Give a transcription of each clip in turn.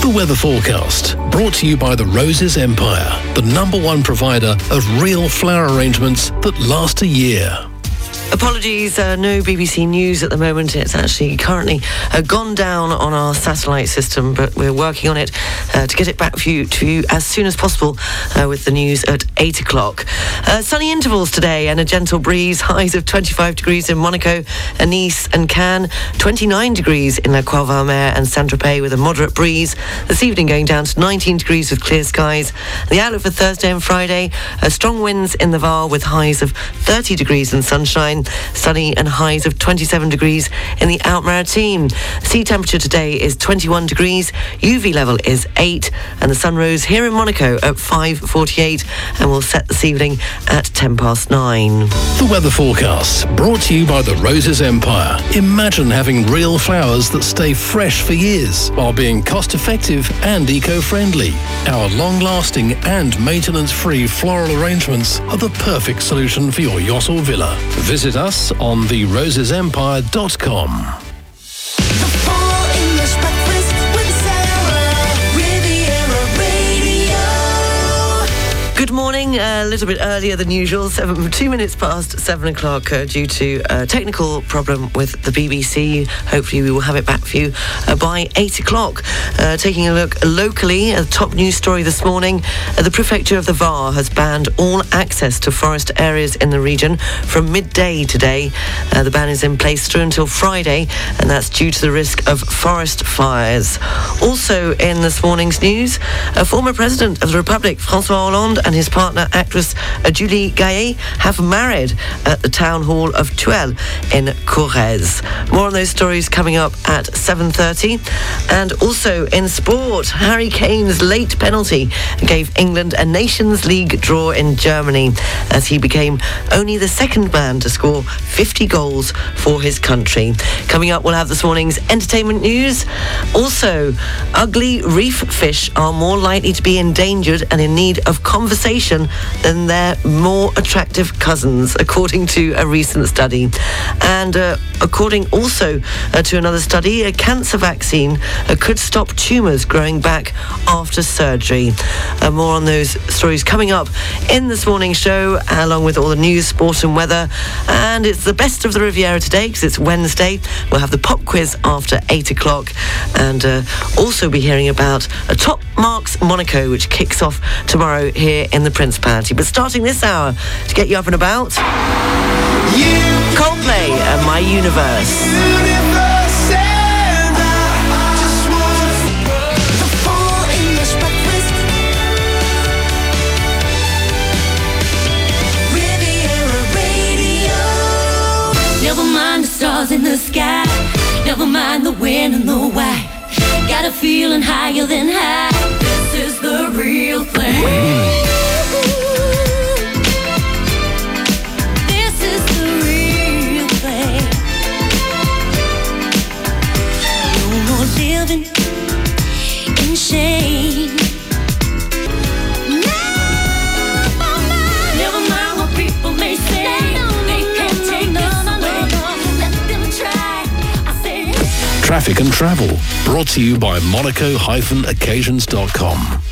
The weather forecast, brought to you by the Roses Empire, the number one provider of real flower arrangements that last a year. Apologies, uh, no BBC News at the moment. It's actually currently uh, gone down on our satellite system, but we're working on it uh, to get it back for you, to you as soon as possible uh, with the news at 8 o'clock. Uh, sunny intervals today and a gentle breeze, highs of 25 degrees in Monaco, Nice and Cannes, 29 degrees in La Croix-Valmer and Saint-Tropez with a moderate breeze. This evening going down to 19 degrees with clear skies. The outlook for Thursday and Friday, uh, strong winds in the Var with highs of 30 degrees and sunshine sunny and highs of 27 degrees in the Alpes-Maritimes. Sea temperature today is 21 degrees, UV level is 8, and the sun rose here in Monaco at 5.48 and will set this evening at 10 past 9. The weather forecast, brought to you by the Roses Empire. Imagine having real flowers that stay fresh for years while being cost effective and eco friendly. Our long lasting and maintenance free floral arrangements are the perfect solution for your yacht or villa. Visit us on therosesempire.com. Good morning, a little bit earlier than usual, seven, two minutes past seven o'clock uh, due to a technical problem with the BBC. Hopefully, we will have it back for you uh, by eight o'clock. Uh, taking a look locally, a top news story this morning uh, the Prefecture of the Var has banned all access to forest areas in the region from midday today. Uh, the ban is in place through until Friday, and that's due to the risk of forest fires. Also, in this morning's news, a former president of the Republic, Francois Hollande, and his partner, actress uh, Julie Gayet, have married at the town hall of Tulle in Corrèze. More on those stories coming up at 7.30. And also in sport, Harry Kane's late penalty gave England a Nations League draw in Germany as he became only the second man to score 50 goals for his country. Coming up, we'll have this morning's entertainment news. Also, ugly reef fish are more likely to be endangered and in need of conversation than their more attractive cousins, according to a recent study. And uh, according also uh, to another study, a cancer vaccine uh, could stop tumours growing back after surgery. Uh, more on those stories coming up in this morning's show, along with all the news, sport, and weather. And it's the best of the Riviera today because it's Wednesday. We'll have the pop quiz after 8 o'clock and uh, also be hearing about a Top Marks Monaco, which kicks off tomorrow here in the Principality. But starting this hour to get you up and about, you Coldplay and My Universe. Never to you by monaco-occasions.com.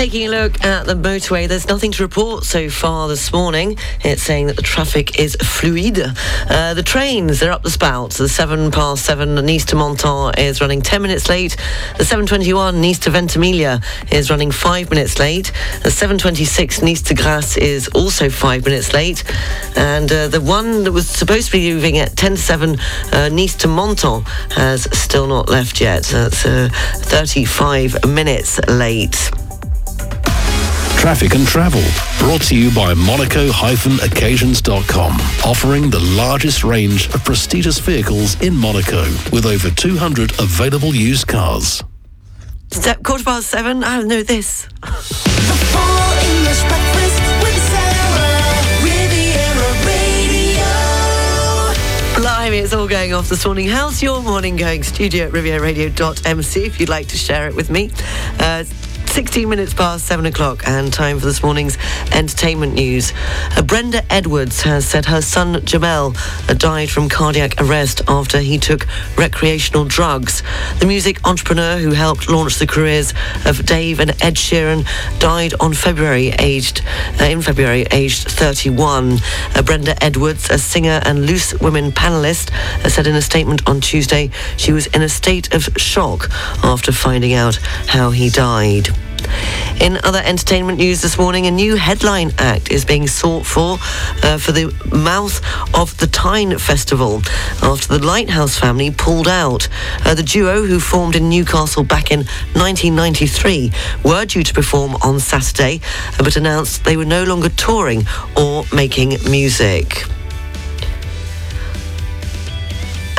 Taking a look at the motorway, there's nothing to report so far this morning. It's saying that the traffic is fluid. Uh, the trains, they're up the spout. The 7 past 7 Nice to Menton is running 10 minutes late. The 721 Nice to Ventimiglia is running 5 minutes late. The 726 Nice to Grasse is also 5 minutes late. And uh, the one that was supposed to be moving at 10 to 7 uh, Nice to Menton has still not left yet. That's uh, 35 minutes late. Traffic and travel, brought to you by monaco-occasions.com, offering the largest range of prestigious vehicles in Monaco, with over 200 available used cars. Step quarter past seven. I don't know this. Blimey, it's all going off this morning. How's your morning going? Studio at rivieradio.mc if you'd like to share it with me. Uh, 16 minutes past 7 o'clock and time for this morning's entertainment news. Uh, Brenda Edwards has said her son Jamal uh, died from cardiac arrest after he took recreational drugs. The music entrepreneur who helped launch the careers of Dave and Ed Sheeran died on February aged uh, in February aged 31. Uh, Brenda Edwards, a singer and Loose Women panelist, uh, said in a statement on Tuesday she was in a state of shock after finding out how he died. In other entertainment news this morning, a new headline act is being sought for uh, for the Mouth of the Tyne Festival after the Lighthouse family pulled out. Uh, the duo, who formed in Newcastle back in 1993, were due to perform on Saturday, uh, but announced they were no longer touring or making music.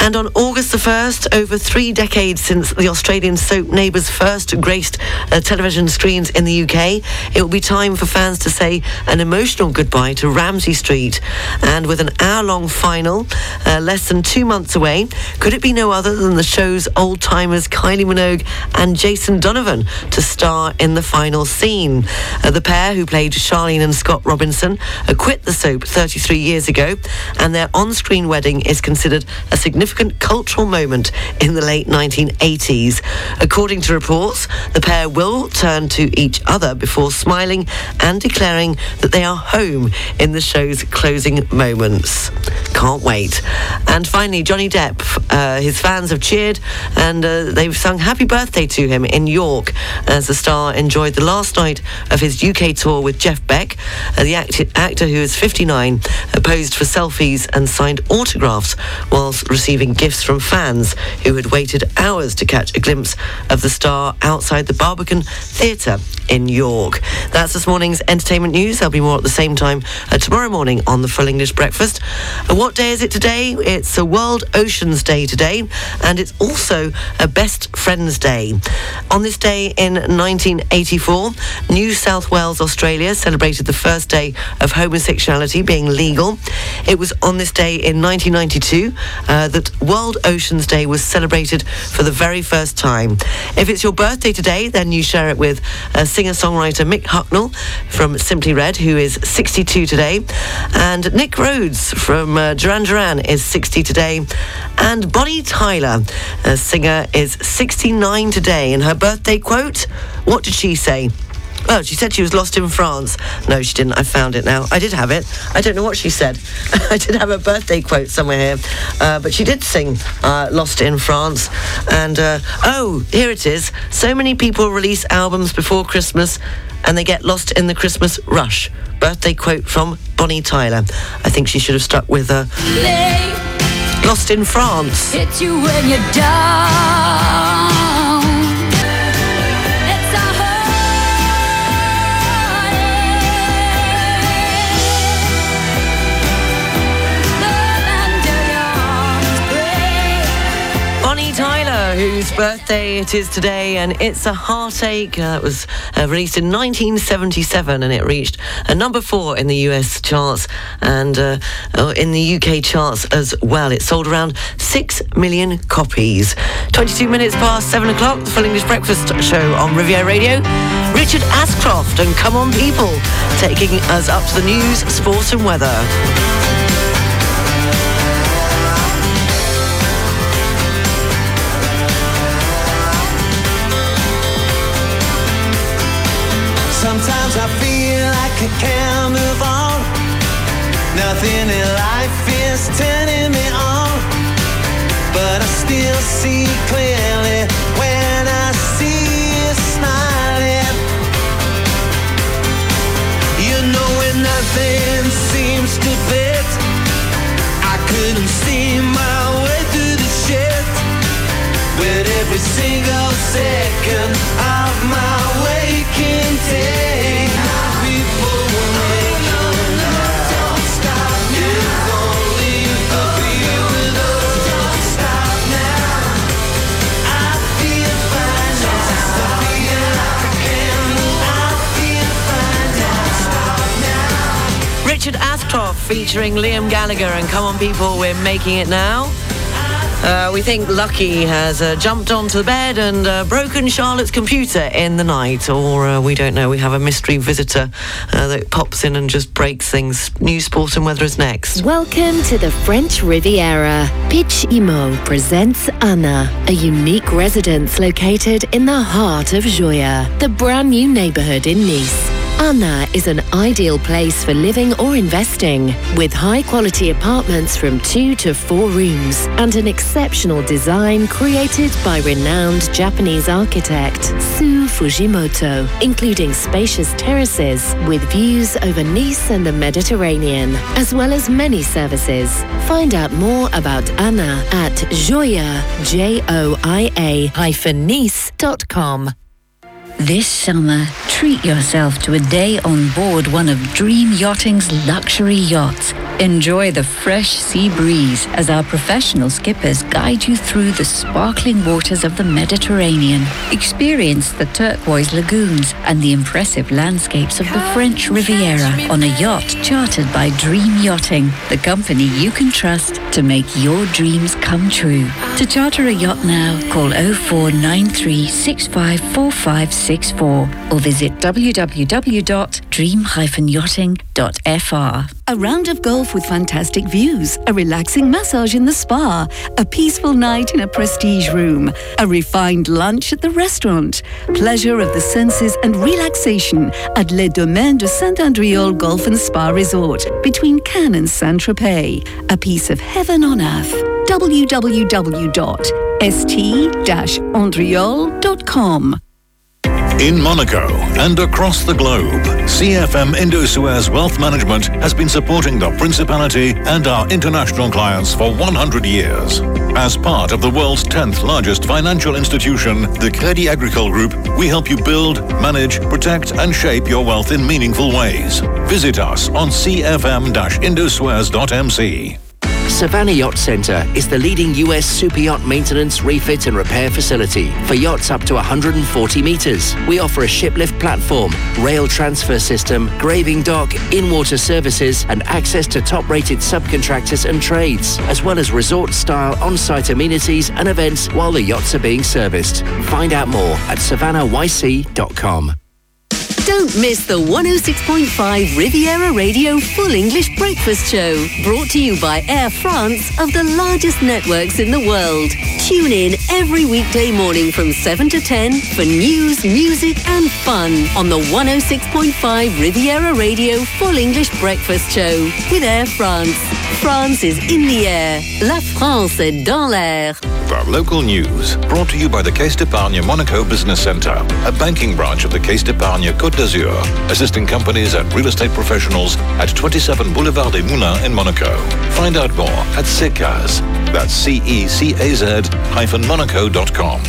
And on August the 1st, over three decades since the Australian soap Neighbours first graced uh, television screens in the UK, it will be time for fans to say an emotional goodbye to Ramsay Street. And with an hour long final, uh, less than two months away, could it be no other than the show's old timers Kylie Minogue and Jason Donovan to star in the final scene? Uh, the pair, who played Charlene and Scott Robinson, uh, quit the soap 33 years ago, and their on screen wedding is considered a significant significant cultural moment in the late 1980s. According to reports, the pair will turn to each other before smiling and declaring that they are home in the show's closing moments. Can't wait. And finally, Johnny Depp, uh, his fans have cheered and uh, they've sung happy birthday to him in York as the star enjoyed the last night of his UK tour with Jeff Beck. Uh, the act- actor, who is 59, uh, posed for selfies and signed autographs whilst receiving receiving gifts from fans who had waited hours to catch a glimpse of the star outside the Barbican Theatre in York. That's this morning's entertainment news. There'll be more at the same time uh, tomorrow morning on the Full English Breakfast. Uh, what day is it today? It's a World Oceans Day today, and it's also a Best Friends Day. On this day in 1984, New South Wales, Australia celebrated the first day of homosexuality being legal. It was on this day in 1992 uh, that World Oceans Day was celebrated for the very first time. If it's your birthday today, then you share it with uh, singer-songwriter Mick Hucknall from Simply Red, who is 62 today, and Nick Rhodes from uh, Duran Duran is 60 today, and Bonnie Tyler, a singer, is 69 today. And her birthday quote, what did she say? Oh, she said she was lost in France. No, she didn't. I found it now. I did have it. I don't know what she said. I did have a birthday quote somewhere here. Uh, but she did sing uh, Lost in France. And, uh, oh, here it is. So many people release albums before Christmas and they get lost in the Christmas rush. Birthday quote from Bonnie Tyler. I think she should have stuck with uh, Lost in France. Hit you when you're down. Whose birthday it is today, and it's a heartache. Uh, it was uh, released in 1977, and it reached a number four in the US charts and uh, uh in the UK charts as well. It sold around six million copies. 22 minutes past seven o'clock, the Full English Breakfast Show on Riviera Radio. Richard Ashcroft and Come On People, taking us up to the news, sport, and weather. Sometimes I feel like I can't move on. Nothing in life is turning me on. But I still see clearly when I see you smiling. You know when nothing seems to fit. I couldn't see my way through the shit. With every single second featuring Liam Gallagher and Come On People, we're making it now. Uh, we think Lucky has uh, jumped onto the bed and uh, broken Charlotte's computer in the night, or uh, we don't know. We have a mystery visitor uh, that pops in and just breaks things. New sport, and weather is next. Welcome to the French Riviera. Pitch Immo presents Anna, a unique residence located in the heart of Joia, the brand new neighborhood in Nice. Anna is an ideal place for living or investing, with high quality apartments from two to four rooms and an exceptional design created by renowned Japanese architect Sou Fujimoto, including spacious terraces with views over Nice and the Mediterranean, as well as many services. Find out more about Anna at Joia, J-O-I-A hyphen Nice.com. This summer, treat yourself to a day on board one of Dream Yachting's luxury yachts. Enjoy the fresh sea breeze as our professional skippers guide you through the sparkling waters of the Mediterranean. Experience the turquoise lagoons and the impressive landscapes of the French Riviera on a yacht chartered by Dream Yachting, the company you can trust to make your dreams come true. To charter a yacht now, call 0493 654564 or visit www.dream-yachting.fr. A round of golf with fantastic views, a relaxing massage in the spa, a peaceful night in a prestige room, a refined lunch at the restaurant, pleasure of the senses and relaxation at Les Domaines de Saint-Endréol Golf and Spa Resort between Cannes and Saint-Tropez. A piece of heaven on earth. www.st-endreol.com in Monaco and across the globe, CFM Indosuez Wealth Management has been supporting the Principality and our international clients for 100 years. As part of the world's 10th largest financial institution, the Crédit Agricole Group, we help you build, manage, protect and shape your wealth in meaningful ways. Visit us on cfm-indosuez.mc. Savannah Yacht Centre is the leading US super yacht maintenance, refit and repair facility for yachts up to 140 metres. We offer a shiplift platform, rail transfer system, graving dock, in-water services and access to top-rated subcontractors and trades, as well as resort-style on-site amenities and events while the yachts are being serviced. Find out more at savannahYC.com. Don't miss the 106.5 Riviera Radio Full English Breakfast Show, brought to you by Air France of the largest networks in the world. Tune in every weekday morning from 7 to 10 for news, music, and fun on the 106.5 Riviera Radio Full English Breakfast Show with Air France. France is in the air. La France est dans l'air. The local news brought to you by the Caisse d'Epargne Monaco Business Centre, a banking branch of the Caisse d'Epargne Côte d'Azur, assisting companies and real estate professionals at 27 Boulevard des Moulins in Monaco. Find out more at CECAZ. That's C-E-C-A-Z hyphen monaco.com.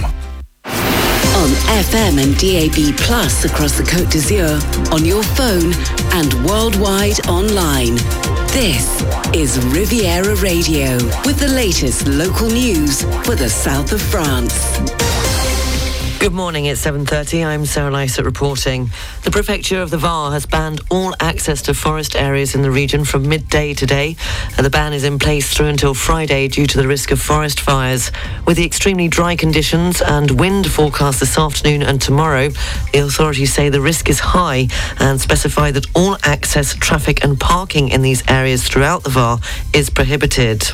On FM and DAB Plus across the Côte d'Azur, on your phone and worldwide online. This is Riviera Radio with the latest local news for the south of France. Good morning, it's 7.30. I'm Sarah Lysett reporting. The Prefecture of the Var has banned all access to forest areas in the region from midday today. The ban is in place through until Friday due to the risk of forest fires. With the extremely dry conditions and wind forecast this afternoon and tomorrow, the authorities say the risk is high and specify that all access, traffic and parking in these areas throughout the Var is prohibited.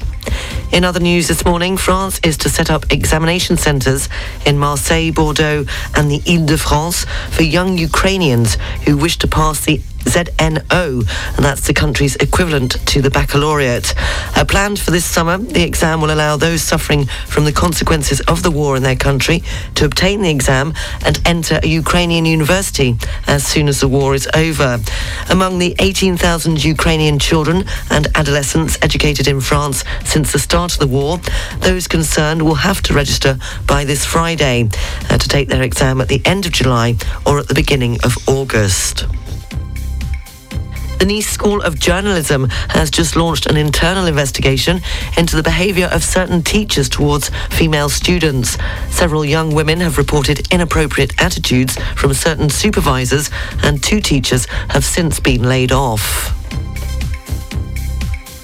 In other news this morning, France is to set up examination centres in Marseille, Bordeaux and the Ile-de-France for young Ukrainians who wish to pass the ZNO, and that's the country's equivalent to the baccalaureate. Uh, planned for this summer, the exam will allow those suffering from the consequences of the war in their country to obtain the exam and enter a Ukrainian university as soon as the war is over. Among the 18,000 Ukrainian children and adolescents educated in France since the start of the war, those concerned will have to register by this Friday uh, to take their exam at the end of July or at the beginning of August. The Nice School of Journalism has just launched an internal investigation into the behaviour of certain teachers towards female students. Several young women have reported inappropriate attitudes from certain supervisors, and two teachers have since been laid off.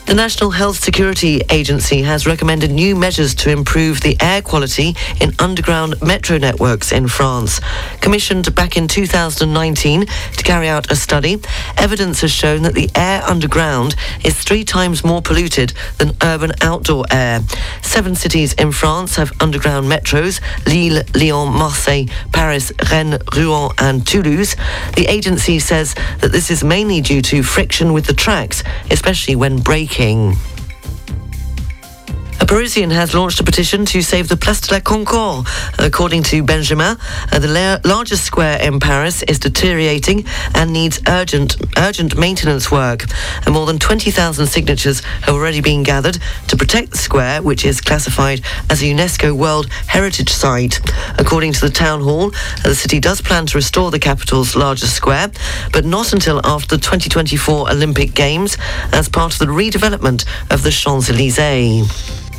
The National Health Security Agency has recommended new measures to improve the air quality in underground metro networks in France. Commissioned back in 2019 to carry out a study, evidence has shown that the air underground is three times more polluted than urban outdoor air. Seven cities in France have underground metros Lille, Lyon, Marseille, Paris, Rennes, Rouen, and Toulouse. The agency says that this is mainly due to friction with the tracks, especially when braking. King. A Parisian has launched a petition to save the Place de la Concorde. According to Benjamin, uh, the la- largest square in Paris is deteriorating and needs urgent urgent maintenance work. And more than 20,000 signatures have already been gathered to protect the square, which is classified as a UNESCO World Heritage Site. According to the town hall, uh, the city does plan to restore the capital's largest square, but not until after the 2024 Olympic Games as part of the redevelopment of the Champs-Élysées.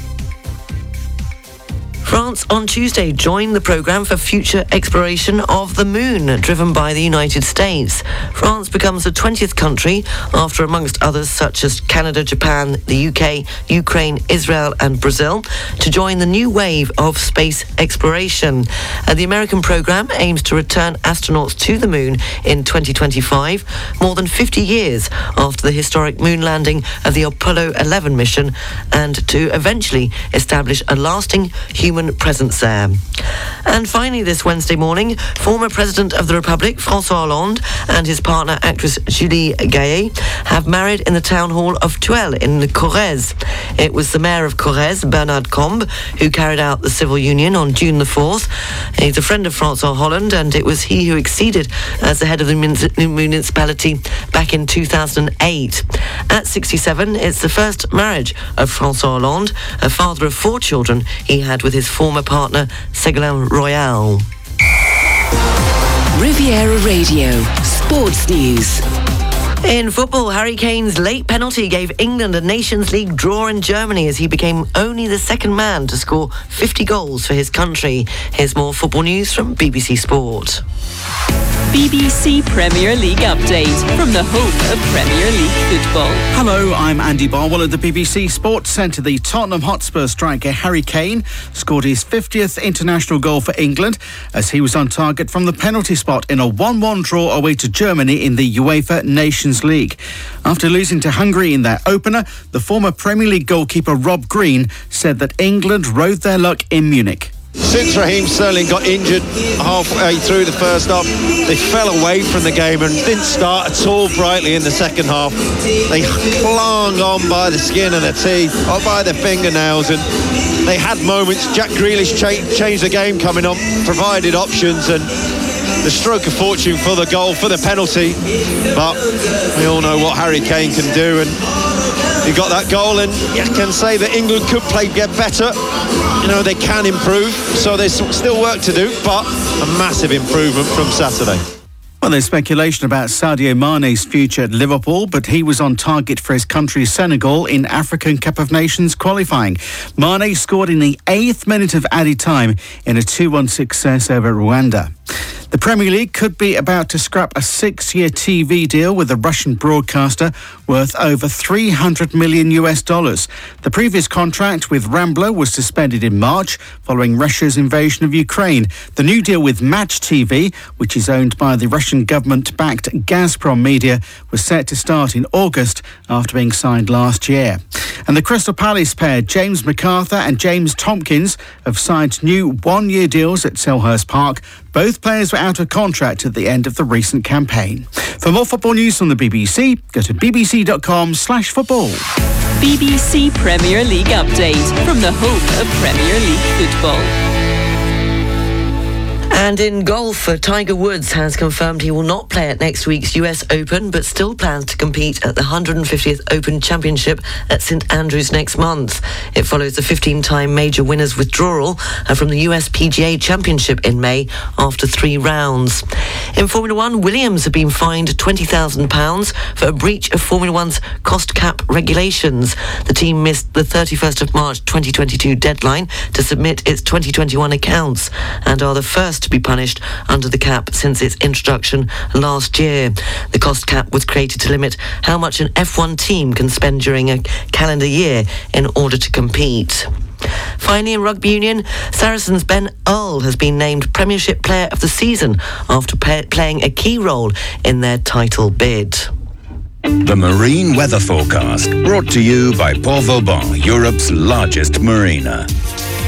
France on Tuesday joined the programme for future exploration of the moon, driven by the United States. France becomes the 20th country, after amongst others such as Canada, Japan, the UK, Ukraine, Israel, and Brazil, to join the new wave of space exploration. Uh, the American programme aims to return astronauts to the moon in 2025, more than 50 years after the historic moon landing of the Apollo 11 mission, and to eventually establish a lasting human presence there. And finally, this Wednesday morning, former President of the Republic, Francois Hollande, and his partner, actress Julie Gayet, have married in the town hall of Tulle in the Corrèze. It was the mayor of Corrèze, Bernard Combes, who carried out the civil union on June the 4th. He's a friend of Francois Hollande, and it was he who acceded as the head of the municipality back in 2008. At 67, it's the first marriage of Francois Hollande, a father of four children he had with his former partner, Ségolène Royal. Riviera Radio, Sports News. In football, Harry Kane's late penalty gave England a Nations League draw in Germany as he became only the second man to score 50 goals for his country. Here's more football news from BBC Sport. BBC Premier League update from the home of Premier League football. Hello, I'm Andy Barwell at the BBC Sports Centre. The Tottenham Hotspur striker Harry Kane scored his 50th international goal for England as he was on target from the penalty spot in a 1-1 draw away to Germany in the UEFA Nations League. After losing to Hungary in their opener, the former Premier League goalkeeper Rob Green said that England rode their luck in Munich. Since Raheem Sterling got injured halfway through the first half, they fell away from the game and didn't start at all brightly in the second half. They clung on by the skin of their teeth or by their fingernails and they had moments. Jack Grealish cha- changed the game coming on, provided options and the stroke of fortune for the goal, for the penalty. But we all know what Harry Kane can do and he got that goal and you can say that England could play get better you know they can improve so there's still work to do but a massive improvement from Saturday well, there's speculation about Sadio Mane's future at Liverpool, but he was on target for his country Senegal in African Cup of Nations qualifying. Mane scored in the eighth minute of added time in a 2-1 success over Rwanda. The Premier League could be about to scrap a six year TV deal with a Russian broadcaster worth over 300 million US dollars. The previous contract with Rambler was suspended in March following Russia's invasion of Ukraine. The new deal with Match TV, which is owned by the Russian government backed Gazprom Media, was set to start in August after being signed last year. And the Crystal Palace pair, James McArthur and James Tomkins, have signed new one year deals at Selhurst Park. Both players were out of contract at the end of the recent campaign. For more football news from the BBC, go to bbc.com slash football. BBC Premier League update from the home of Premier League football. And in golf, uh, Tiger Woods has confirmed he will not play at next week's US Open, but still plans to compete at the 150th Open Championship at St Andrews next month. It follows the 15-time major winner's withdrawal uh, from the US PGA Championship in May after three rounds. In Formula One, Williams have been fined £20,000 for a breach of Formula One's cost cap regulations. The team missed the 31st of March 2022 deadline to submit its 2021 accounts and are the first to be punished under the cap since its introduction last year. The cost cap was created to limit how much an F1 team can spend during a calendar year in order to compete. Finally, in rugby union, Saracens' Ben Earl has been named Premiership Player of the Season after playing a key role in their title bid. The Marine Weather Forecast, brought to you by Port Vauban, Europe's largest marina.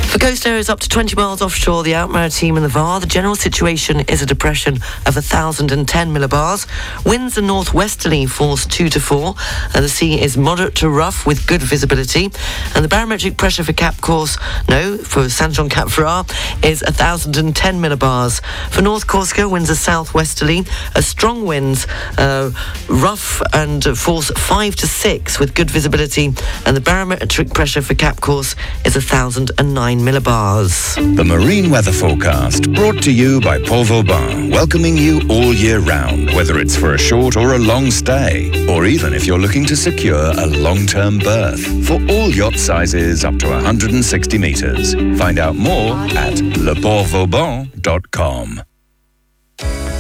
For coast areas up to 20 miles offshore, the Alpes-Maritimes and the VAR, the general situation is a depression of 1,010 millibars. Winds are northwesterly, force 2 to 4. And the sea is moderate to rough with good visibility. And the barometric pressure for Cap Corse, no, for Saint Jean Cap Ferrat, is 1,010 millibars. For North Corsica, winds are southwesterly, a strong winds, uh, rough and force 5 to 6 with good visibility. And the barometric pressure for Cap Corse is 1,009 millibars. The Marine Weather Forecast, brought to you by Port Vauban, welcoming you all year round, whether it's for a short or a long stay, or even if you're looking to secure a long-term berth. For all yacht sizes up to 160 metres. Find out more at leportvauban.com.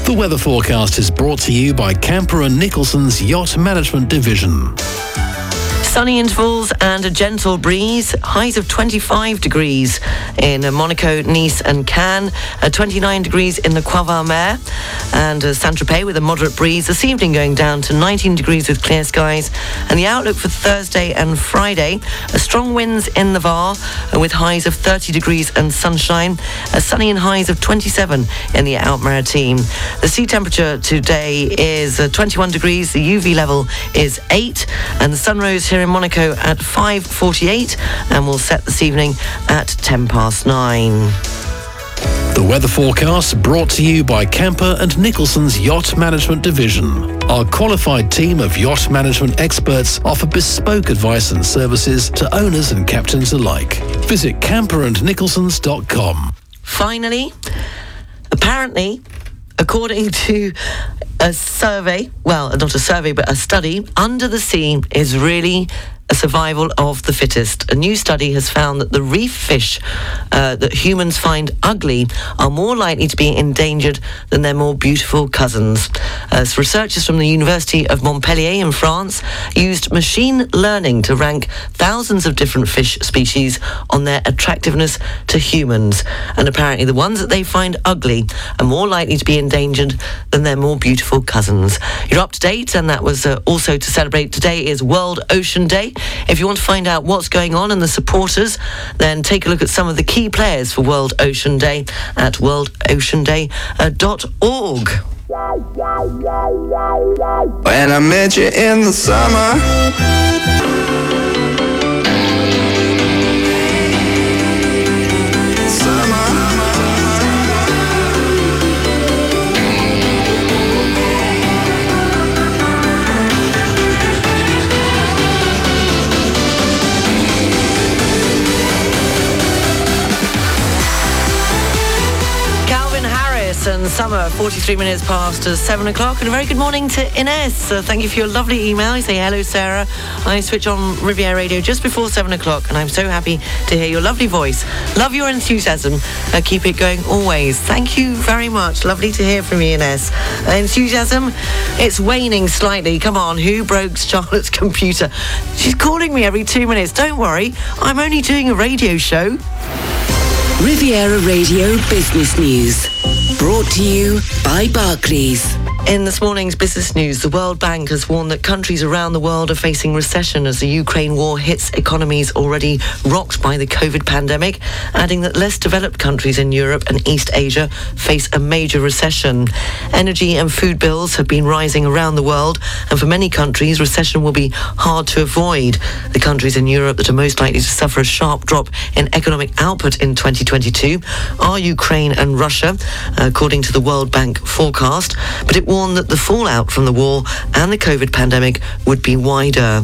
The weather forecast is brought to you by Camper and Nicholsons Yacht Management Division. Sunny intervals and a gentle breeze. Highs of 25 degrees in Monaco, Nice, and Cannes. Uh, 29 degrees in the Croix Mer and uh, Saint-Tropez with a moderate breeze. This evening going down to 19 degrees with clear skies. And the outlook for Thursday and Friday: a strong winds in the Var uh, with highs of 30 degrees and sunshine. A sunny and highs of 27 in the Alpes-Maritimes. The sea temperature today is uh, 21 degrees. The UV level is 8, and the sun rose here in Monaco at 5.48 and will set this evening at 10 past 9. The weather forecast brought to you by Camper and Nicholsons Yacht Management Division. Our qualified team of yacht management experts offer bespoke advice and services to owners and captains alike. Visit camperandnicholsons.com. Finally, apparently, according to a survey, well, not a survey, but a study, under the sea is really a survival of the fittest. A new study has found that the reef fish uh, that humans find ugly are more likely to be endangered than their more beautiful cousins. As researchers from the University of Montpellier in France used machine learning to rank thousands of different fish species on their attractiveness to humans. And apparently, the ones that they find ugly are more likely to be endangered than their more beautiful cousins. You're up to date, and that was uh, also to celebrate today is World Ocean Day. If you want to find out what's going on and the supporters, then take a look at some of the key players for World Ocean Day at worldoceanday.org. Uh, when I met you in the summer. And Summer, 43 minutes past 7 o'clock. And a very good morning to Ines. Uh, thank you for your lovely email. You say, hello, Sarah. I switch on Riviera Radio just before 7 o'clock, and I'm so happy to hear your lovely voice. Love your enthusiasm. Uh, keep it going always. Thank you very much. Lovely to hear from you, Ines. Uh, enthusiasm, it's waning slightly. Come on, who broke Charlotte's computer? She's calling me every two minutes. Don't worry, I'm only doing a radio show. Riviera Radio Business News. Brought to you by Barclays. In this morning's business news, the World Bank has warned that countries around the world are facing recession as the Ukraine war hits economies already rocked by the COVID pandemic, adding that less developed countries in Europe and East Asia face a major recession. Energy and food bills have been rising around the world, and for many countries, recession will be hard to avoid. The countries in Europe that are most likely to suffer a sharp drop in economic output in 2022 are Ukraine and Russia, according to the World Bank forecast, but it warned that the fallout from the war and the COVID pandemic would be wider.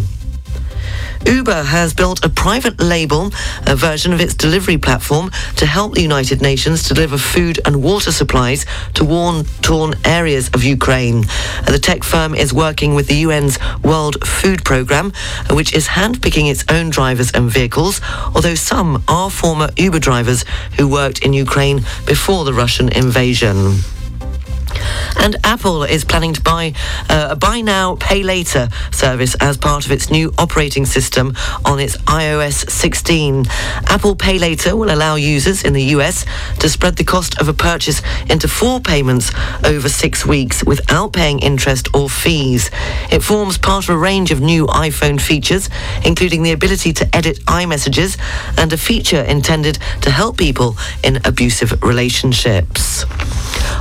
Uber has built a private label, a version of its delivery platform, to help the United Nations deliver food and water supplies to war-torn areas of Ukraine. The tech firm is working with the UN's World Food Programme, which is handpicking its own drivers and vehicles, although some are former Uber drivers who worked in Ukraine before the Russian invasion. And Apple is planning to buy uh, a buy now, pay later service as part of its new operating system on its iOS 16. Apple Pay Later will allow users in the US to spread the cost of a purchase into four payments over six weeks without paying interest or fees. It forms part of a range of new iPhone features, including the ability to edit iMessages and a feature intended to help people in abusive relationships.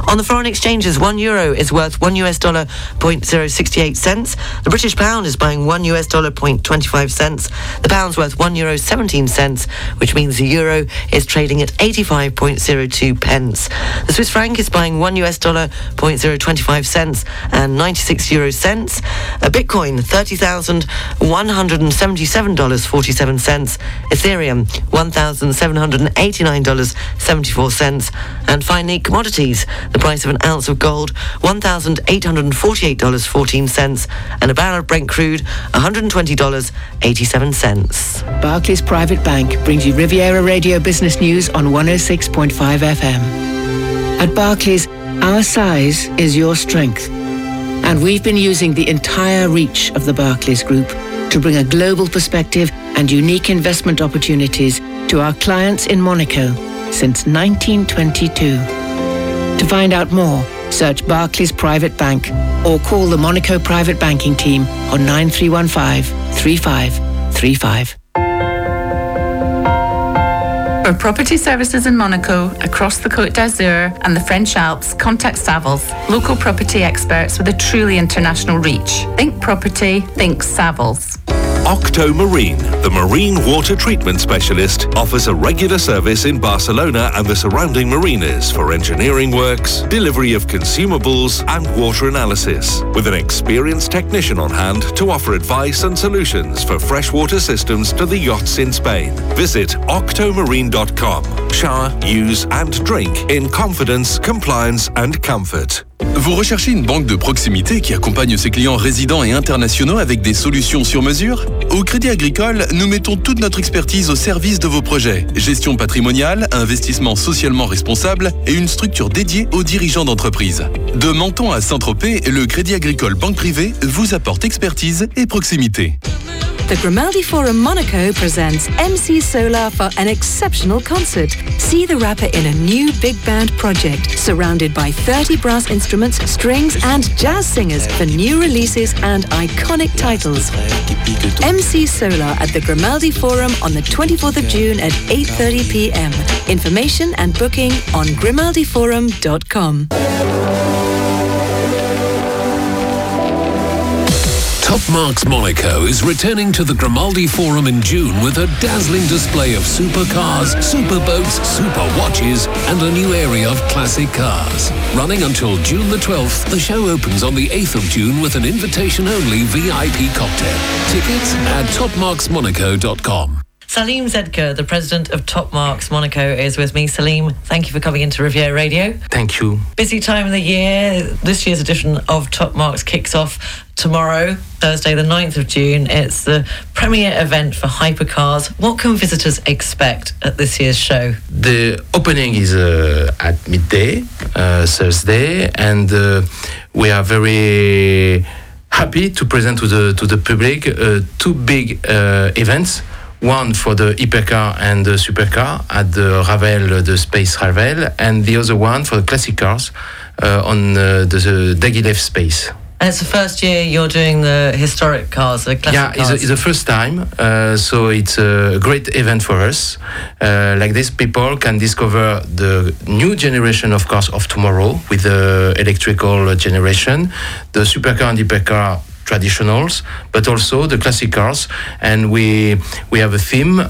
On the foreign exchanges, one euro is worth one US dollar point zero sixty eight cents. The British pound is buying one US dollar point twenty five cents. The pound's worth one euro seventeen cents, which means the euro is trading at eighty five point zero two pence. The Swiss franc is buying one US dollar point zero twenty five cents and ninety six euro cents. A Bitcoin thirty thousand one hundred and seventy seven dollars forty seven cents. Ethereum one thousand seven hundred and eighty nine dollars seventy four cents. And finally, commodities. The price of an ounce of gold, $1,848.14, and a barrel of Brent crude, $120.87. Barclays Private Bank brings you Riviera Radio Business News on 106.5 FM. At Barclays, our size is your strength. And we've been using the entire reach of the Barclays Group to bring a global perspective and unique investment opportunities to our clients in Monaco since 1922. To find out more, search Barclays Private Bank or call the Monaco Private Banking Team on 9315 3535. For property services in Monaco, across the Côte d'Azur and the French Alps, contact Savills, local property experts with a truly international reach. Think property, think Savills. Octo Marine, the marine water treatment specialist, offers a regular service in Barcelona and the surrounding marinas for engineering works, delivery of consumables, and water analysis. With an experienced technician on hand to offer advice and solutions for freshwater systems to the yachts in Spain. Visit octomarine.com. Shower, use, and drink in confidence, compliance, and comfort. Vous recherchez une banque de proximité qui accompagne ses clients résidents et internationaux avec des solutions sur mesure Au Crédit Agricole, nous mettons toute notre expertise au service de vos projets. Gestion patrimoniale, investissement socialement responsable et une structure dédiée aux dirigeants d'entreprise. De Menton à Saint-Tropez, le Crédit Agricole Banque Privée vous apporte expertise et proximité. The Grimaldi Forum Monaco presents MC Solaar for an exceptional concert. See the rapper in a new big band project surrounded by 30 brass instruments, strings, and jazz singers for new releases and iconic titles. MC Solaar at the Grimaldi Forum on the 24th of June at 8:30 p.m. Information and booking on grimaldiforum.com. Top Marks Monaco is returning to the Grimaldi Forum in June with a dazzling display of supercars, superboats, super watches, and a new area of classic cars. Running until June the 12th, the show opens on the 8th of June with an invitation-only VIP cocktail. Tickets at topmarksmonaco.com. Salim Zeghdar, the president of Top Marks Monaco, is with me. Salim, thank you for coming into Riviera Radio. Thank you. Busy time of the year. This year's edition of Top Marks kicks off tomorrow, Thursday, the 9th of June. It's the premier event for hypercars. What can visitors expect at this year's show? The opening is uh, at midday, uh, Thursday, and uh, we are very happy to present to the to the public uh, two big uh, events. One for the hypercar and the supercar at the Ravel, the Space Ravel, and the other one for the classic cars uh, on uh, the, the Diaghilev Space. And it's the first year you're doing the historic cars, the classic yeah, cars. it's, the- it's the first time, uh, so it's a great event for us. Uh, like this, people can discover the new generation of cars of tomorrow with the electrical generation, the supercar and hypercar traditionals, but also the classic cars. And we we have a theme, uh,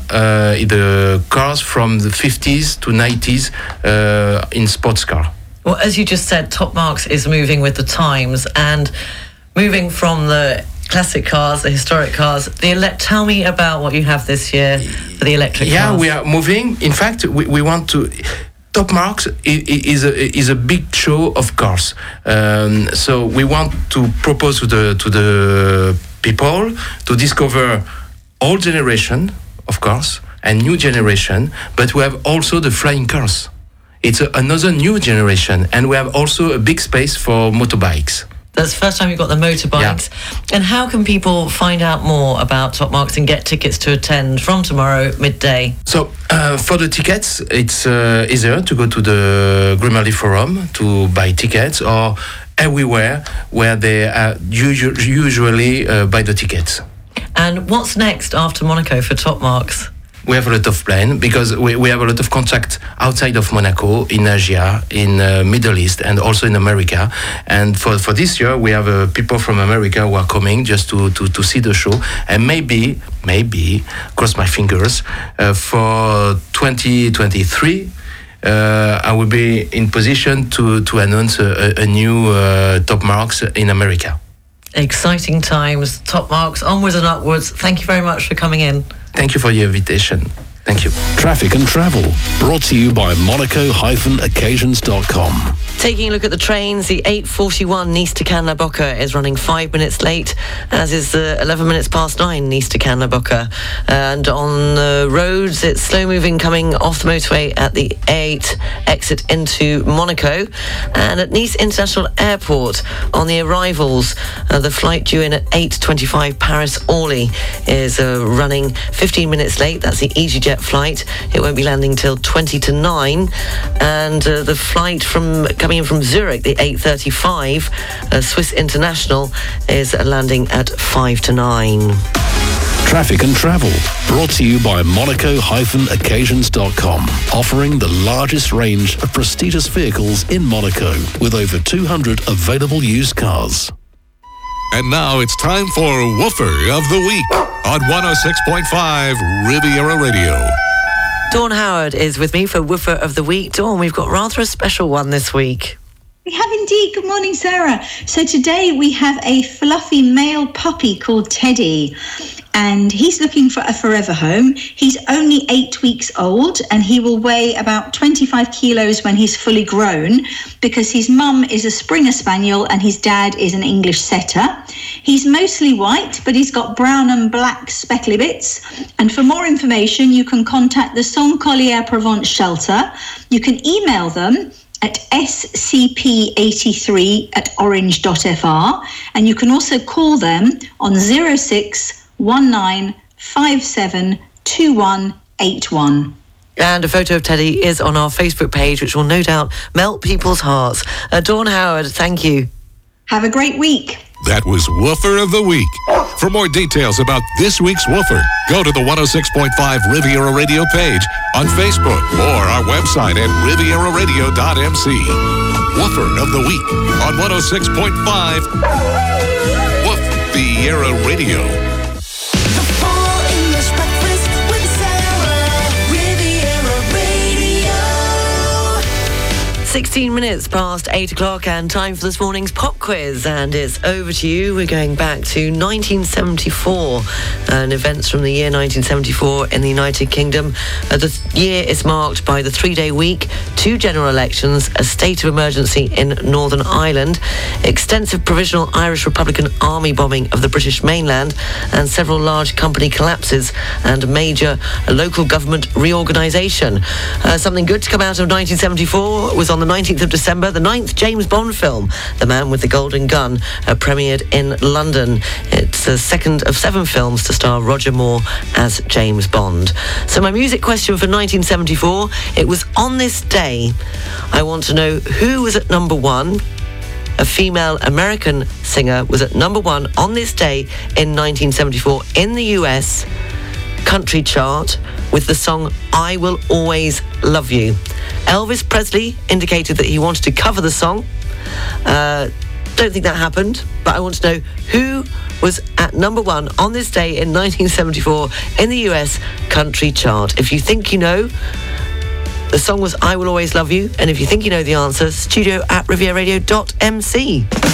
the cars from the 50s to 90s uh, in sports car. Well, as you just said, Top Marks is moving with the times and moving from the classic cars, the historic cars. The ele- tell me about what you have this year for the electric cars. yeah, cars. we are moving. In fact, we, we want to. Top Marks is a is a big show of cars. Um, so we want to propose to the to the people to discover old generation of cars and new generation, but we have also the flying cars. It's a, another new generation, and we have also a big space for motorbikes. That's the first time you've got the motorbikes. And how can people find out more about Top Marks and get tickets to attend from tomorrow midday? So uh, for the tickets, it's uh, easier to go to the Grimaldi Forum to buy tickets or everywhere where they uh, usu- usually uh, buy the tickets. And what's next after Monaco for Top Marks? We have a lot of plan because we, we have a lot of contact outside of Monaco, in Asia, in uh, Middle East, and also in America. And for, for this year, we have uh, people from America who are coming just to, to, to see the show. And maybe, maybe, cross my fingers, uh, for 2023, uh, I will be in position to, to announce a, a, new uh, top marks in America. Exciting times, Top Marks, onwards and upwards. Thank you very much for coming in. Thank you for your invitation. Thank you. Traffic and travel brought to you by monaco-occasions.com. Taking a look at the trains, the 8.41 Nice to Cannes La Bocca is running five minutes late, as is the 11 minutes past nine Nice to Cannes La Bocca. And on the roads, it's slow moving coming off the motorway at the 8 exit into Monaco. And at Nice International Airport, on the arrivals, uh, the flight due in at 8.25 Paris Orly is uh, running 15 minutes late. That's the EasyJet flight. It won't be landing till 20 to 9. And uh, the flight from coming in from Zurich, the 8.35 uh, Swiss International, is uh, landing at 5 to 9. Traffic and travel brought to you by monaco-occasions.com, offering the largest range of prestigious vehicles in Monaco with over 200 available used cars. And now it's time for Woofer of the Week on 106.5 Riviera Radio. Dawn Howard is with me for Woofer of the Week. Dawn, we've got rather a special one this week. We have indeed. Good morning, Sarah. So today we have a fluffy male puppy called Teddy, and he's looking for a forever home. He's only eight weeks old, and he will weigh about 25 kilos when he's fully grown because his mum is a Springer Spaniel and his dad is an English setter. He's mostly white, but he's got brown and black speckly bits. And for more information, you can contact the Saint Collier Provence shelter. You can email them at scp83 at orange.fr and you can also call them on 0619572181. And a photo of Teddy is on our Facebook page, which will no doubt melt people's hearts. Uh, Dawn Howard, thank you. Have a great week. That was Woofer of the Week. For more details about this week's Woofer, go to the 106.5 Riviera Radio page on Facebook or our website at rivieraradio.mc. Woofer of the Week on 106.5 Woof Viera Radio. 16 minutes past 8 o'clock and time for this morning's pop quiz. And it's over to you. We're going back to 1974 and events from the year 1974 in the United Kingdom. Uh, the year is marked by the three day week, two general elections, a state of emergency in Northern Ireland, extensive provisional Irish Republican army bombing of the British mainland, and several large company collapses and major local government reorganisation. Uh, something good to come out of 1974 was on the 19th of December, the ninth James Bond film, The Man with the Golden Gun, uh, premiered in London. It's the second of seven films to star Roger Moore as James Bond. So my music question for 1974, it was on this day. I want to know who was at number one a female American singer was at number one on this day in 1974 in the US country chart with the song I Will Always Love You. Elvis Presley indicated that he wanted to cover the song. Uh, don't think that happened, but I want to know who was at number one on this day in 1974 in the US country chart. If you think you know, the song was I Will Always Love You, and if you think you know the answer, studio at rivieraradio.mc.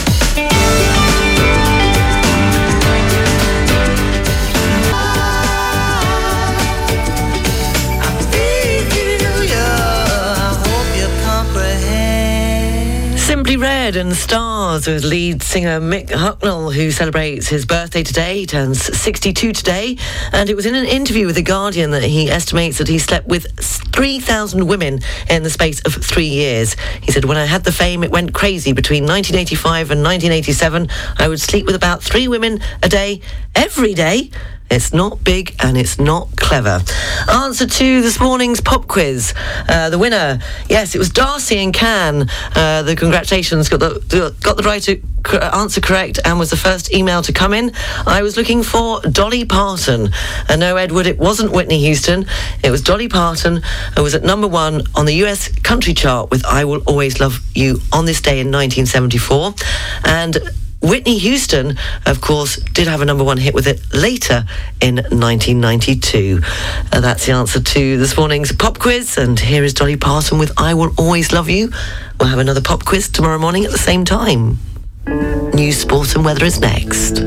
And Stars with lead singer Mick Hucknall, who celebrates his birthday today. He turns 62 today. And it was in an interview with The Guardian that he estimates that he slept with 3,000 women in the space of three years. He said, When I had the fame, it went crazy. Between 1985 and 1987, I would sleep with about three women a day, every day. It's not big and it's not clever. Answer to this morning's pop quiz. Uh, the winner, yes, it was Darcy in Cannes. Uh, the congratulations got the got the right answer correct and was the first email to come in. I was looking for Dolly Parton. And no, Edward, it wasn't Whitney Houston. It was Dolly Parton, who was at number one on the US country chart with "I Will Always Love You" on this day in 1974, and Whitney Houston, of course, did have a number one hit with it later in 1992. Uh, that's the answer to this morning's pop quiz. And here is Dolly Parton with I Will Always Love You. We'll have another pop quiz tomorrow morning at the same time. News, sport, and weather is next.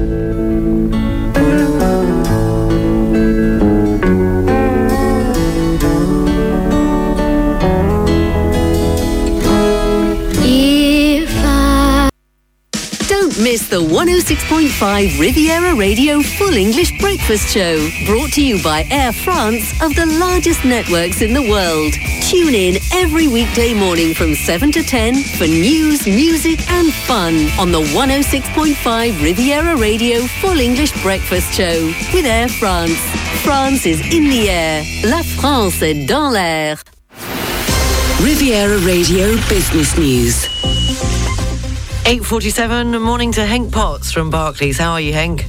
Miss the 106.5 Riviera Radio Full English Breakfast Show, brought to you by Air France of the largest networks in the world. Tune in every weekday morning from 7 to 10 for news, music, and fun on the 106.5 Riviera Radio Full English Breakfast Show with Air France. France is in the air. La France est dans l'air. Riviera Radio Business News. 8.47, morning to Henk Potts from Barclays. How are you, Henk?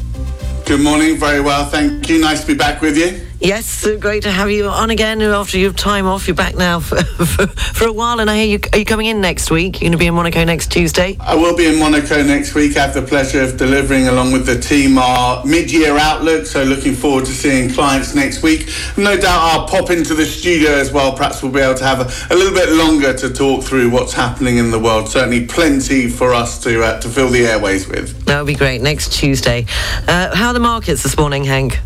Good morning, very well, thank you. Nice to be back with you. Yes, great to have you on again after your time off. You're back now for, for, for a while, and I hear you are you coming in next week? You're going to be in Monaco next Tuesday. I will be in Monaco next week. I have the pleasure of delivering, along with the team, our mid-year outlook. So looking forward to seeing clients next week. No doubt I'll pop into the studio as well. Perhaps we'll be able to have a, a little bit longer to talk through what's happening in the world. Certainly, plenty for us to uh, to fill the airways with. That would be great next Tuesday. Uh, how are the markets this morning, Henk?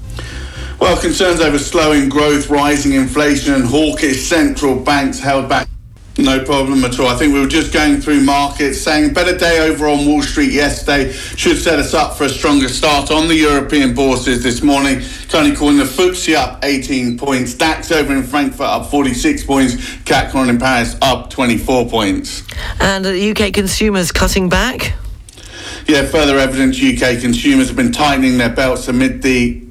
Well, concerns over slowing growth, rising inflation, and hawkish central banks held back. No problem at all. I think we were just going through markets, saying better day over on Wall Street yesterday should set us up for a stronger start on the European bourses this morning. Currently calling the FTSE up 18 points, DAX over in Frankfurt up 46 points, CAC in Paris up 24 points. And uh, the UK consumers cutting back? Yeah, further evidence UK consumers have been tightening their belts amid the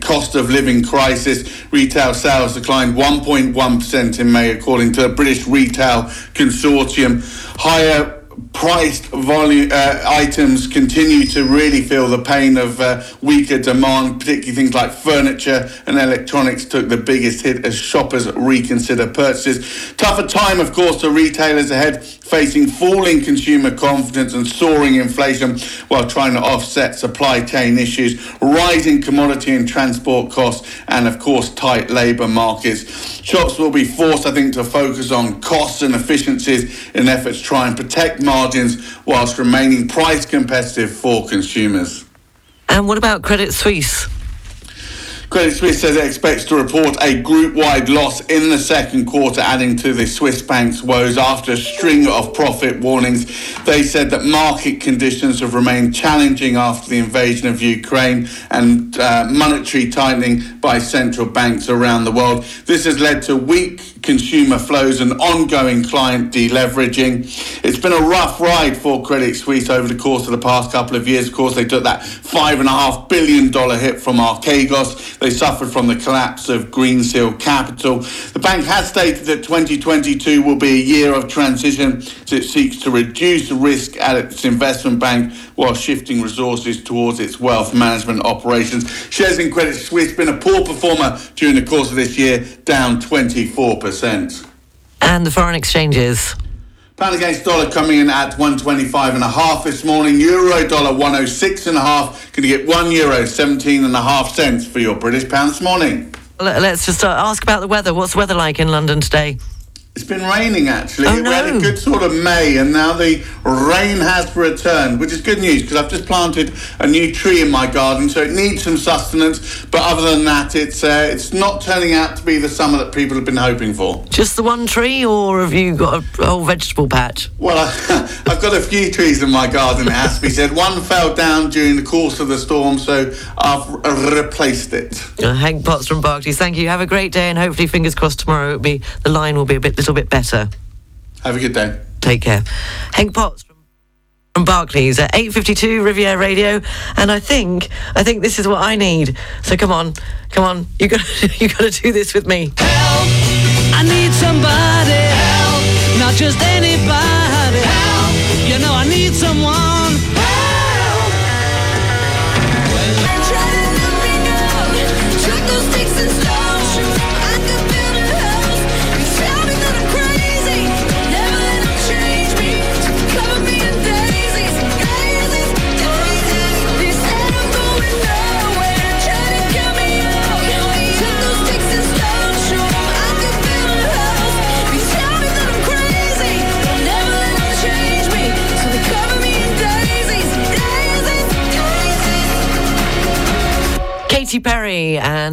cost of living crisis. Retail sales declined 1.1% in May, according to the British Retail Consortium. Higher priced volume uh, items continue to really feel the pain of uh, weaker demand, particularly things like furniture and electronics took the biggest hit as shoppers reconsider purchases. Tougher time, of course, for retailers ahead facing falling consumer confidence and soaring inflation while trying to offset supply chain issues, rising commodity and transport costs, and of course, tight labour markets. Shops will be forced, I think, to focus on costs and efficiencies in efforts to try and protect margins whilst remaining price competitive for consumers. And what about Credit Suisse? Credit Suisse says it expects to report a group-wide loss in the second quarter, adding to the Swiss bank's woes after a string of profit warnings. They said that market conditions have remained challenging after the invasion of Ukraine and uh, monetary tightening by central banks around the world. This has led to weak consumer flows and ongoing client deleveraging. It's been a rough ride for Credit Suisse over the course of the past couple of years. Of course, they took that five and a half billion dollar hit from Archegos. They suffered from the collapse of Greensill Capital. The bank has stated that 2022 will be a year of transition as it seeks to reduce risk at its investment bank while shifting resources towards its wealth management operations. Shares in Credit Suisse been a poor performer during the course of this year, down 24%. And the foreign exchanges. Pound against dollar coming in at 125 and a half this morning. Euro dollar 106 and a half. Going to get one euro 17 and a half cents for your British pound this morning. Let's just uh, ask about the weather. What's the weather like in London today? It's been raining actually. Oh, We had a good sort of May, and now the rain has returned, which is good news because I've just planted a new tree in my garden, so it needs some sustenance. But other than that, it's uh, it's not turning out to be the summer that people have been hoping for. Just the one tree, or have you got a whole vegetable patch? Well, I, I've got a few trees in my garden. It has to be said. One fell down during the course of the storm, so I've replaced it. Uh, Henk Potts from Barclays, thank you. Have a great day, and hopefully, fingers crossed, tomorrow it'll be the line will be a bit, little bit better. Have a good day. Take care. Henk Potts from, from Barclays at 8:52 Riviera Radio, and I think I think this is what I need. So come on, come on, you got you got to do this with me. Help! I need somebody help, not just anybody help. You know I need someone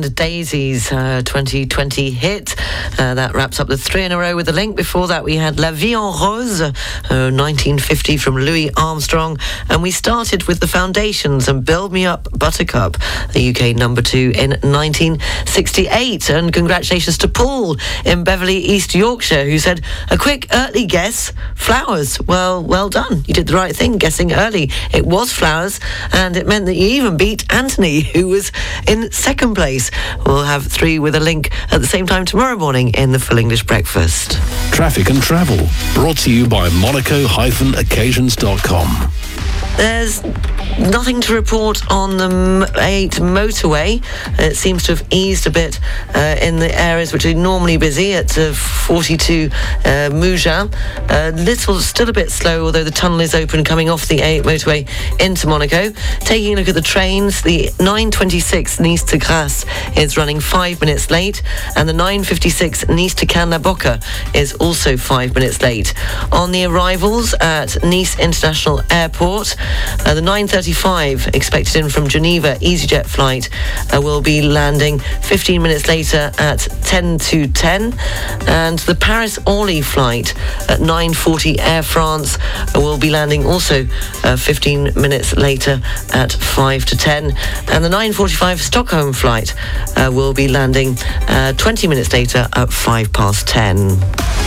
Daisy's uh, 2020 hit. Uh, that wraps up the three in a row with a link. Before that, we had La Vie en Rose, uh, 1950 from Louis Armstrong. And we started with the Foundations and Build Me Up Buttercup, the UK number two in 1968. And congratulations to Paul in Beverley, East Yorkshire, who said, a quick early guess, flowers. Well, well done. You did the right thing guessing early. It was flowers, and it meant that you even beat Anthony, who was in second place. We'll have three with a link at the same time tomorrow morning in the Full English Breakfast. Traffic and travel, brought to you by monaco-occasions.com. There's nothing to report on the M8 motorway. It seems to have eased a bit uh, in the areas which are normally busy at uh, 42 uh. A little, still a bit slow, although the tunnel is open coming off the A8 motorway into Monaco. Taking a look at the trains, the 926 Nice to Grasse is running five minutes late, and the 956 Nice to Cannes-la-Bocca is also five minutes late. On the arrivals at Nice International Airport, uh, the 935 expected in from Geneva EasyJet flight uh, will be landing 15 minutes later at 10 to 10, and the Paris Orly flight at 9:40 Air France uh, will be landing also uh, 15 minutes later at 5 to 10, and the 9:45 Stockholm flight uh, will be landing uh, 20 minutes later at 5 past 10.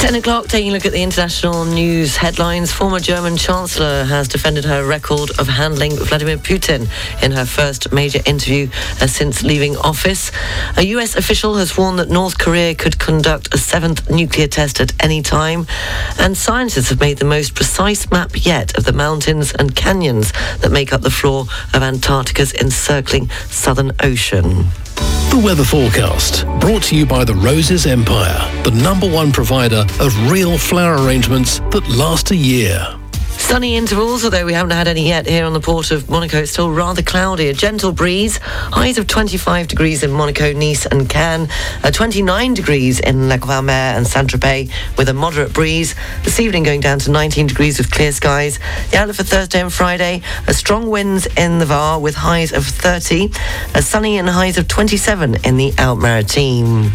10 o'clock, taking a look at the international news headlines. Former German Chancellor has defended her record of handling Vladimir Putin in her first major interview uh, since leaving office. A US official has warned that North Korea could conduct a seventh nuclear test at any time. And scientists have made the most precise map yet of the mountains and canyons that make up the floor of Antarctica's encircling Southern Ocean. The weather forecast, brought to you by the Roses Empire, the number one provider of real flower arrangements that last a year. Sunny intervals, although we haven't had any yet here on the port of Monaco. It's still rather cloudy. A gentle breeze. Highs of 25 degrees in Monaco, Nice and Cannes. Uh, 29 degrees in La Grand-Mère and Saint-Tropez with a moderate breeze. This evening going down to 19 degrees with clear skies. The outlook for Thursday and Friday. A strong winds in the Var with highs of 30. A sunny and highs of 27 in the Alpes-Maritimes.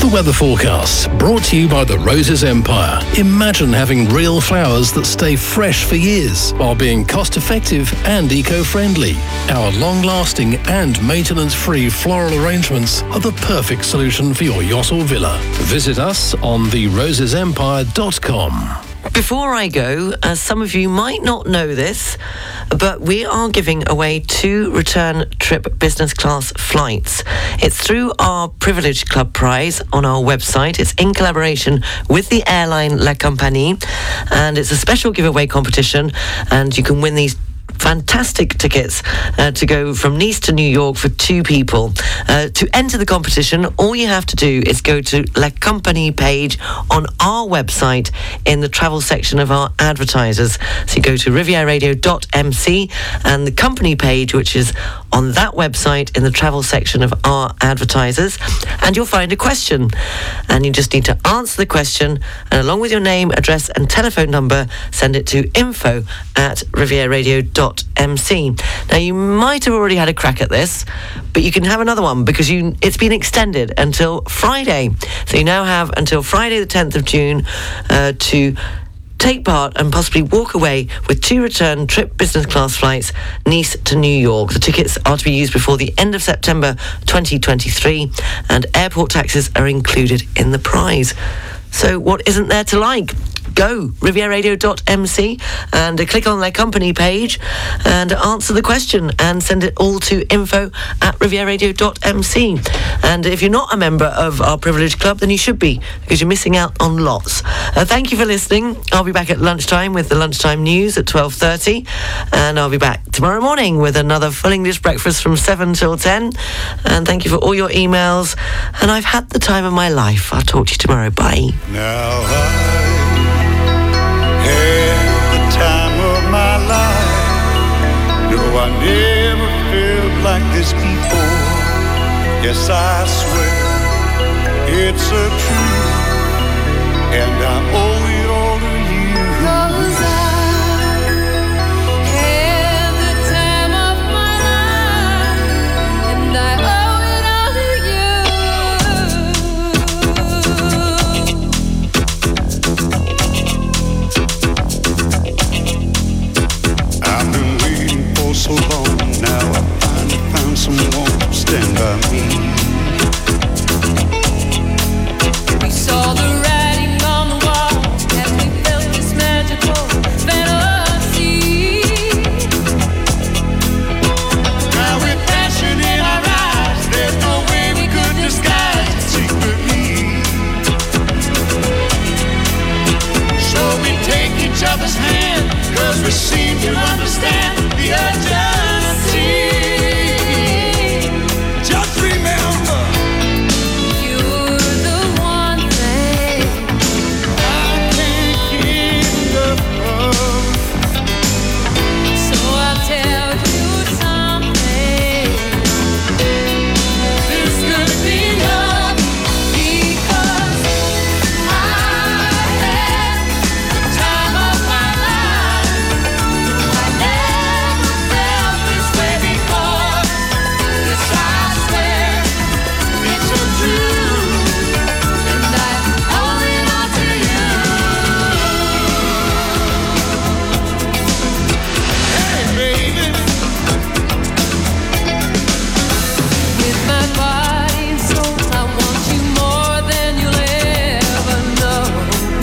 The weather forecast, brought to you by the Roses Empire. Imagine having real flowers that stay fresh for years while being cost effective and eco friendly. Our long lasting and maintenance free floral arrangements are the perfect solution for your yacht or villa. Visit us on therosesempire.com. Before I go, as some of you might not know this, but we are giving away two return trip business class flights. It's through our Privilege Club prize on our website. It's in collaboration with the airline La Compagnie, and it's a special giveaway competition, and you can win these fantastic tickets uh, to go from Nice to New York for two people. Uh, to enter the competition, all you have to do is go to La Compagnie page on our website in the travel section of our advertisers. So you go to rivieraradio.mc and the company page, which is on that website in the travel section of our advertisers, and you'll find a question. And you just need to answer the question, and along with your name, address, and telephone number, send it to info at rivieraradio.mc. Now, you might have already had a crack at this, but you can have another one because you it's been extended until Friday. So you now have until Friday, the 10th of June, uh, to take part and possibly walk away with two return trip business class flights Nice to New York. The tickets are to be used before the end of September 2023 and airport taxes are included in the prize. So what isn't there to like? Go rivieraradio.mc and uh, click on their company page and answer the question and send it all to info at rivieraradio.mc. And if you're not a member of our privilege club, then you should be because you're missing out on lots. Uh, thank you for listening. I'll be back at lunchtime with the lunchtime news at 12:30, and I'll be back tomorrow morning with another full English breakfast from 7 till 10. And thank you for all your emails. And I've had the time of my life. I'll talk to you tomorrow. Bye. The time of my life. No, I never felt like this before. Yes, I swear it's a truth, and I owe it mim